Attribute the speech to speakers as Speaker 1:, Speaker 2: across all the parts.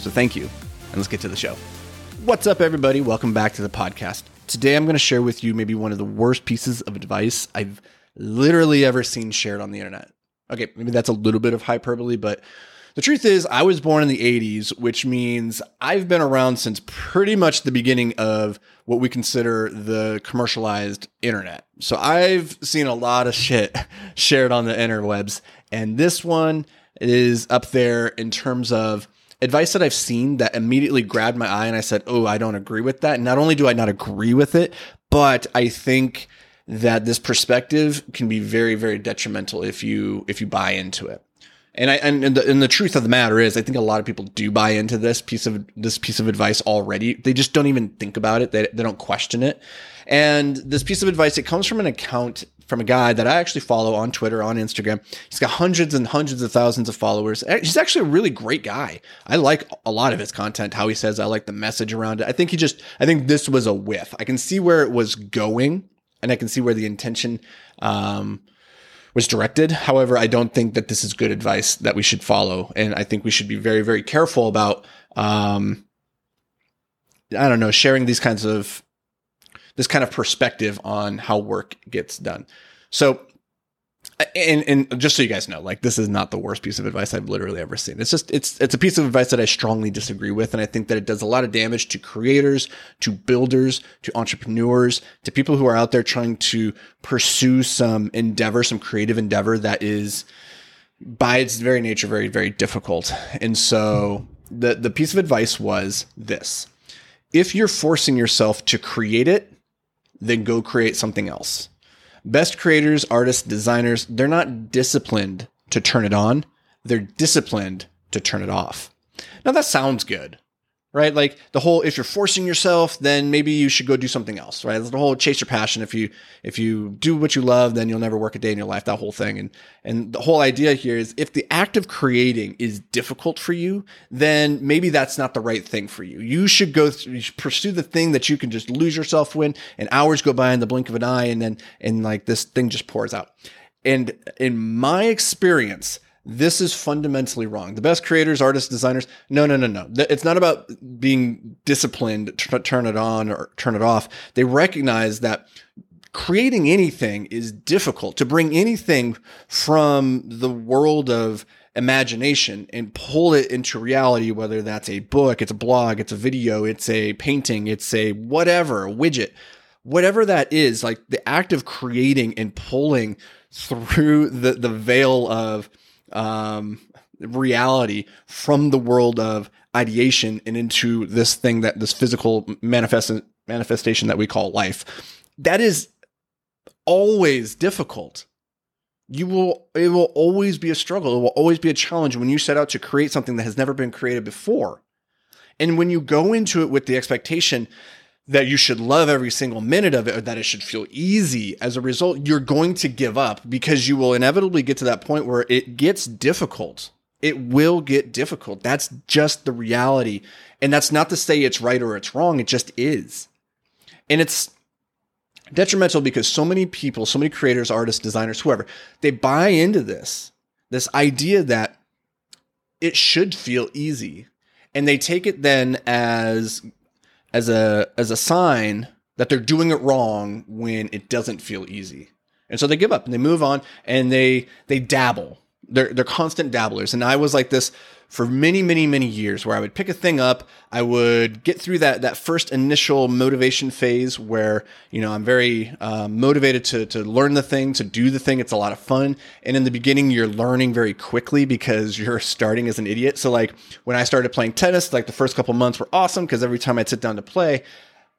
Speaker 1: So thank you. And let's get to the show. What's up, everybody? Welcome back to the podcast. Today, I'm going to share with you maybe one of the worst pieces of advice I've literally ever seen shared on the internet. Okay, maybe that's a little bit of hyperbole, but the truth is, I was born in the 80s, which means I've been around since pretty much the beginning of what we consider the commercialized internet. So I've seen a lot of shit shared on the interwebs, and this one is up there in terms of advice that I've seen that immediately grabbed my eye and I said, Oh, I don't agree with that. not only do I not agree with it, but I think that this perspective can be very, very detrimental if you, if you buy into it. And I, and, and, the, and the truth of the matter is, I think a lot of people do buy into this piece of, this piece of advice already. They just don't even think about it. They, they don't question it. And this piece of advice, it comes from an account from a guy that I actually follow on Twitter, on Instagram. He's got hundreds and hundreds of thousands of followers. He's actually a really great guy. I like a lot of his content, how he says, I like the message around it. I think he just, I think this was a whiff. I can see where it was going and I can see where the intention, um, was directed. However, I don't think that this is good advice that we should follow. And I think we should be very, very careful about, um, I don't know, sharing these kinds of this kind of perspective on how work gets done. So, and, and just so you guys know, like this is not the worst piece of advice I've literally ever seen. It's just it's it's a piece of advice that I strongly disagree with, and I think that it does a lot of damage to creators, to builders, to entrepreneurs, to people who are out there trying to pursue some endeavor, some creative endeavor that is by its very nature very very difficult. And so the the piece of advice was this: if you're forcing yourself to create it, then go create something else. Best creators, artists, designers, they're not disciplined to turn it on. They're disciplined to turn it off. Now that sounds good right? Like the whole if you're forcing yourself, then maybe you should go do something else, right? the whole chase your passion. If you if you do what you love, then you'll never work a day in your life. That whole thing, and and the whole idea here is if the act of creating is difficult for you, then maybe that's not the right thing for you. You should go through, you should pursue the thing that you can just lose yourself in, and hours go by in the blink of an eye, and then and like this thing just pours out. And in my experience, this is fundamentally wrong. The best creators, artists, designers, no, no, no, no. It's not about being disciplined to turn it on or turn it off. They recognize that creating anything is difficult to bring anything from the world of imagination and pull it into reality, whether that's a book, it's a blog, it's a video, it's a painting, it's a whatever, a widget, whatever that is, like the act of creating and pulling through the, the veil of um, reality from the world of ideation and into this thing that this physical manifest manifestation that we call life. That is always difficult. You will it will always be a struggle. It will always be a challenge when you set out to create something that has never been created before. And when you go into it with the expectation that you should love every single minute of it or that it should feel easy. As a result, you're going to give up because you will inevitably get to that point where it gets difficult. It will get difficult. That's just the reality. And that's not to say it's right or it's wrong. It just is. And it's detrimental because so many people, so many creators, artists, designers, whoever, they buy into this, this idea that it should feel easy. And they take it then as as a as a sign that they're doing it wrong when it doesn't feel easy. And so they give up and they move on and they they dabble. They're they're constant dabblers. And I was like this for many, many, many years where I would pick a thing up, I would get through that that first initial motivation phase where, you know, I'm very uh, motivated to to learn the thing, to do the thing. It's a lot of fun. And in the beginning, you're learning very quickly because you're starting as an idiot. So like when I started playing tennis, like the first couple months were awesome because every time I'd sit down to play,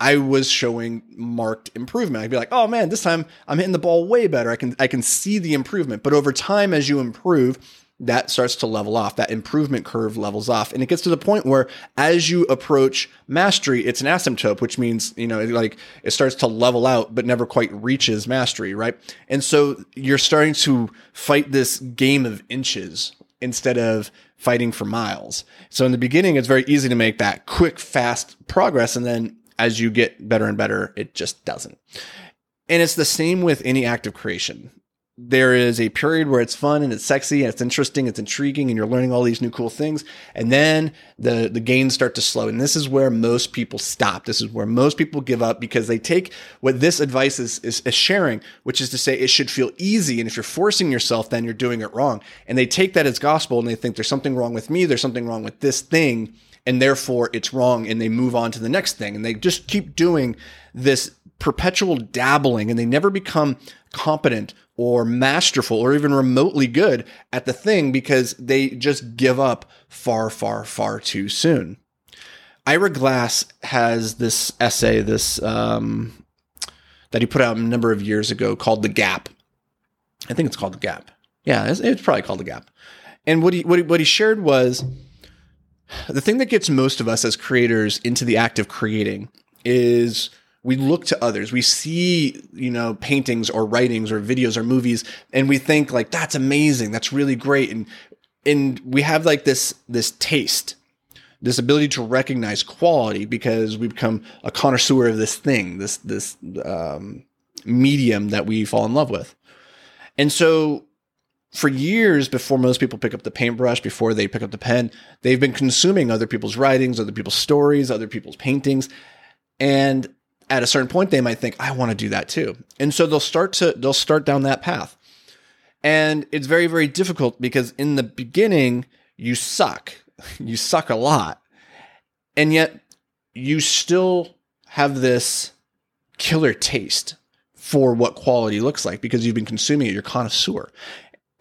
Speaker 1: I was showing marked improvement. I'd be like, "Oh man, this time I'm hitting the ball way better. I can I can see the improvement." But over time as you improve, that starts to level off. That improvement curve levels off. And it gets to the point where as you approach mastery, it's an asymptote, which means, you know, like it starts to level out, but never quite reaches mastery, right? And so you're starting to fight this game of inches instead of fighting for miles. So in the beginning, it's very easy to make that quick, fast progress. And then as you get better and better, it just doesn't. And it's the same with any act of creation there is a period where it's fun and it's sexy and it's interesting, it's intriguing, and you're learning all these new cool things. And then the, the gains start to slow. And this is where most people stop. This is where most people give up because they take what this advice is, is, is sharing, which is to say it should feel easy. And if you're forcing yourself, then you're doing it wrong. And they take that as gospel and they think there's something wrong with me, there's something wrong with this thing, and therefore it's wrong. And they move on to the next thing. And they just keep doing this perpetual dabbling and they never become competent or masterful or even remotely good at the thing because they just give up far, far, far too soon. Ira Glass has this essay, this um, that he put out a number of years ago called "The Gap." I think it's called "The Gap." Yeah, it's, it's probably called "The Gap." And what he, what he what he shared was the thing that gets most of us as creators into the act of creating is we look to others. We see, you know, paintings or writings or videos or movies and we think like that's amazing. That's really great and and we have like this this taste, this ability to recognize quality because we become a connoisseur of this thing, this this um, medium that we fall in love with. And so for years before most people pick up the paintbrush, before they pick up the pen, they've been consuming other people's writings, other people's stories, other people's paintings. And at a certain point they might think i want to do that too. And so they'll start to they'll start down that path. And it's very very difficult because in the beginning you suck. You suck a lot. And yet you still have this killer taste for what quality looks like because you've been consuming it. You're connoisseur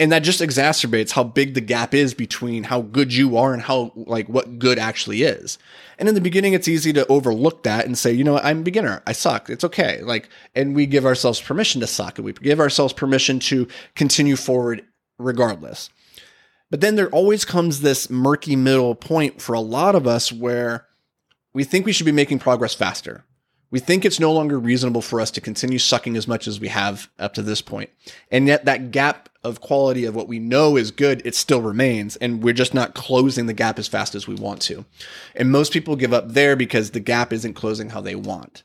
Speaker 1: and that just exacerbates how big the gap is between how good you are and how like what good actually is. And in the beginning it's easy to overlook that and say you know i'm a beginner. I suck. It's okay. Like and we give ourselves permission to suck and we give ourselves permission to continue forward regardless. But then there always comes this murky middle point for a lot of us where we think we should be making progress faster we think it's no longer reasonable for us to continue sucking as much as we have up to this point. And yet that gap of quality of what we know is good, it still remains. And we're just not closing the gap as fast as we want to. And most people give up there because the gap isn't closing how they want.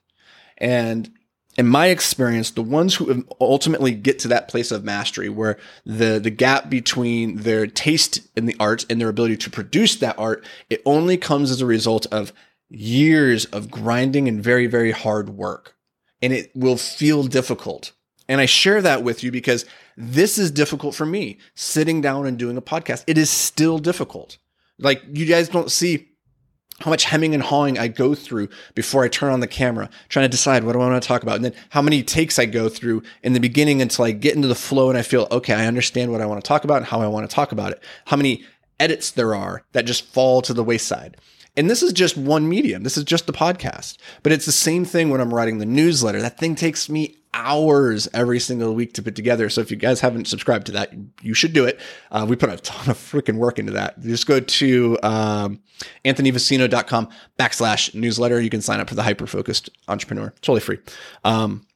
Speaker 1: And in my experience, the ones who ultimately get to that place of mastery where the, the gap between their taste in the art and their ability to produce that art, it only comes as a result of years of grinding and very, very hard work. And it will feel difficult. And I share that with you because this is difficult for me sitting down and doing a podcast. It is still difficult. Like you guys don't see how much hemming and hawing I go through before I turn on the camera, trying to decide what do I want to talk about. And then how many takes I go through in the beginning until I get into the flow and I feel, okay, I understand what I want to talk about and how I want to talk about it. How many edits there are that just fall to the wayside. And this is just one medium. This is just the podcast. But it's the same thing when I'm writing the newsletter. That thing takes me hours every single week to put together. So if you guys haven't subscribed to that, you should do it. Uh, we put a ton of freaking work into that. Just go to um, anthonyvicino.com backslash newsletter. You can sign up for the hyper focused entrepreneur. Totally free. Um,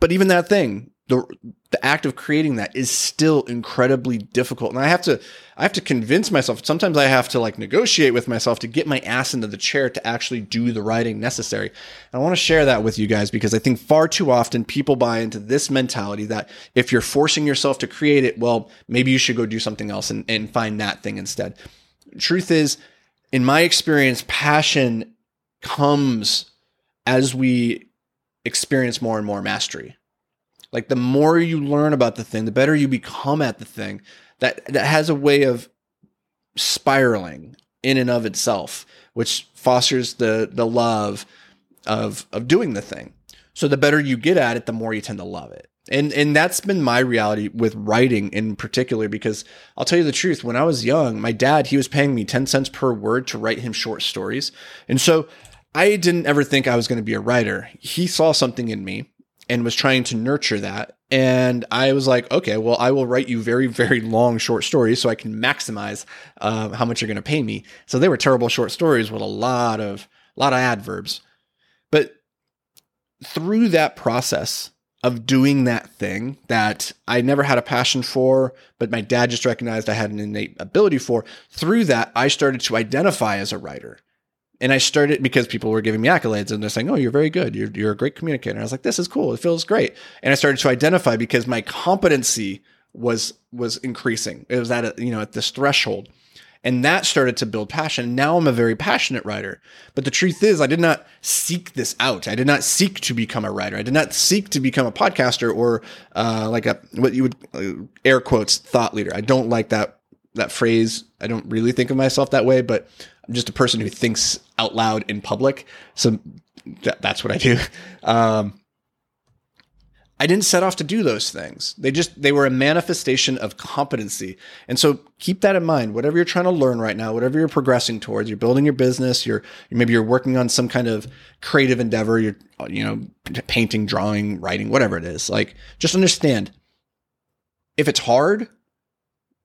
Speaker 1: but even that thing, the the act of creating that is still incredibly difficult. And i have to i have to convince myself sometimes i have to like negotiate with myself to get my ass into the chair to actually do the writing necessary. And i want to share that with you guys because i think far too often people buy into this mentality that if you're forcing yourself to create it well maybe you should go do something else and, and find that thing instead. Truth is in my experience passion comes as we experience more and more mastery like the more you learn about the thing, the better you become at the thing. That that has a way of spiraling in and of itself, which fosters the the love of of doing the thing. So the better you get at it, the more you tend to love it. And and that's been my reality with writing in particular because I'll tell you the truth, when I was young, my dad, he was paying me 10 cents per word to write him short stories. And so I didn't ever think I was going to be a writer. He saw something in me
Speaker 2: and was trying to nurture that. And I was like, okay, well, I will write you very, very long short stories so I can maximize uh, how much you're going to pay me. So they were terrible short stories with a lot of, a lot of adverbs. But through that process of doing that thing that I never had a passion for, but my dad just recognized I had an innate ability for, through that, I started to identify as a writer. And I started because people were giving me accolades and they're saying, Oh, you're very good. You're, you're a great communicator. I was like, This is cool. It feels great. And I started to identify because my competency was, was increasing. It was at, a, you know, at this threshold. And that started to build passion. Now I'm a very passionate writer. But the truth is, I did not seek this out. I did not seek to become a writer. I did not seek to become a podcaster or uh, like a what you would uh, air quotes thought leader. I don't like that that phrase. I don't really think of myself that way, but I'm just a person who thinks out loud in public. So that, that's what I do. Um, I didn't set off to do those things. They just they were a manifestation of competency. And so keep that in mind. Whatever you're trying to learn right now, whatever you're progressing towards, you're building your business, you're maybe you're working on some kind of creative endeavor, you're you know, painting, drawing, writing, whatever it is. Like just understand if it's hard,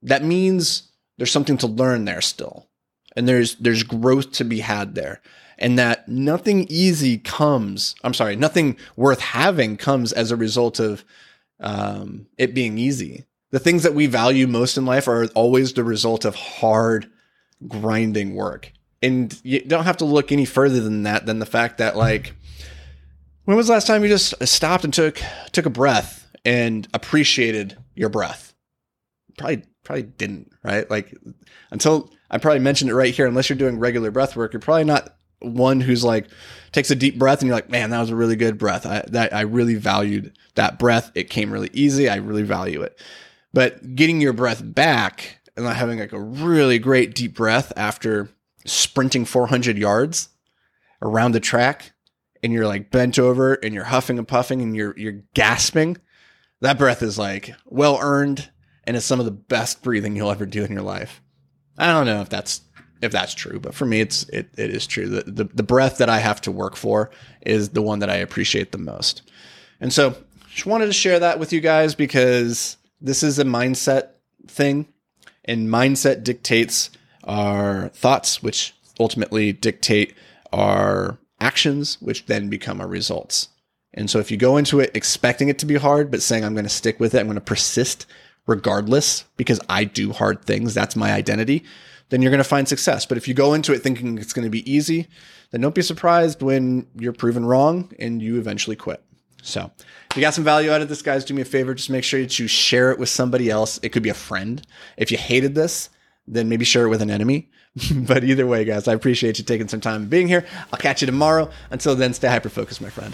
Speaker 2: that means there's something to learn there still. And there's there's growth to be had there and that nothing easy comes. I'm sorry, nothing worth having comes as a result of um, it being easy. The things that we value most in life are always the result of hard, grinding work. And you don't have to look any further than that, than the fact that, like, when was the last time you just stopped and took took a breath and appreciated your breath? Probably probably didn't, right? Like until I probably mentioned it right here, unless you're doing regular breath work, you're probably not one who's like takes a deep breath and you're like, man, that was a really good breath. I that I really valued that breath. It came really easy. I really value it. But getting your breath back and not having like a really great deep breath after sprinting 400 yards around the track and you're like bent over and you're huffing and puffing and you're you're gasping, that breath is like well earned and it's some of the best breathing you'll ever do in your life. I don't know if that's if that's true. But for me, it's it, it is true. The, the the breath that I have to work for is the one that I appreciate the most. And so, just wanted to share that with you guys because this is a mindset thing, and mindset dictates our thoughts, which ultimately dictate our actions, which then become our results. And so, if you go into it expecting it to be hard, but saying, I'm going to stick with it, I'm going to persist regardless because I do hard things, that's my identity, then you're going to find success. But if you go into it thinking it's going to be easy, then don't be surprised when you're proven wrong and you eventually quit. So, if you got some value out of this, guys, do me a favor. Just make sure that you share it with somebody else. It could be a friend. If you hated this, then maybe share it with an enemy. but either way, guys, I appreciate you taking some time being here. I'll catch you tomorrow. Until then, stay hyper focused, my friend.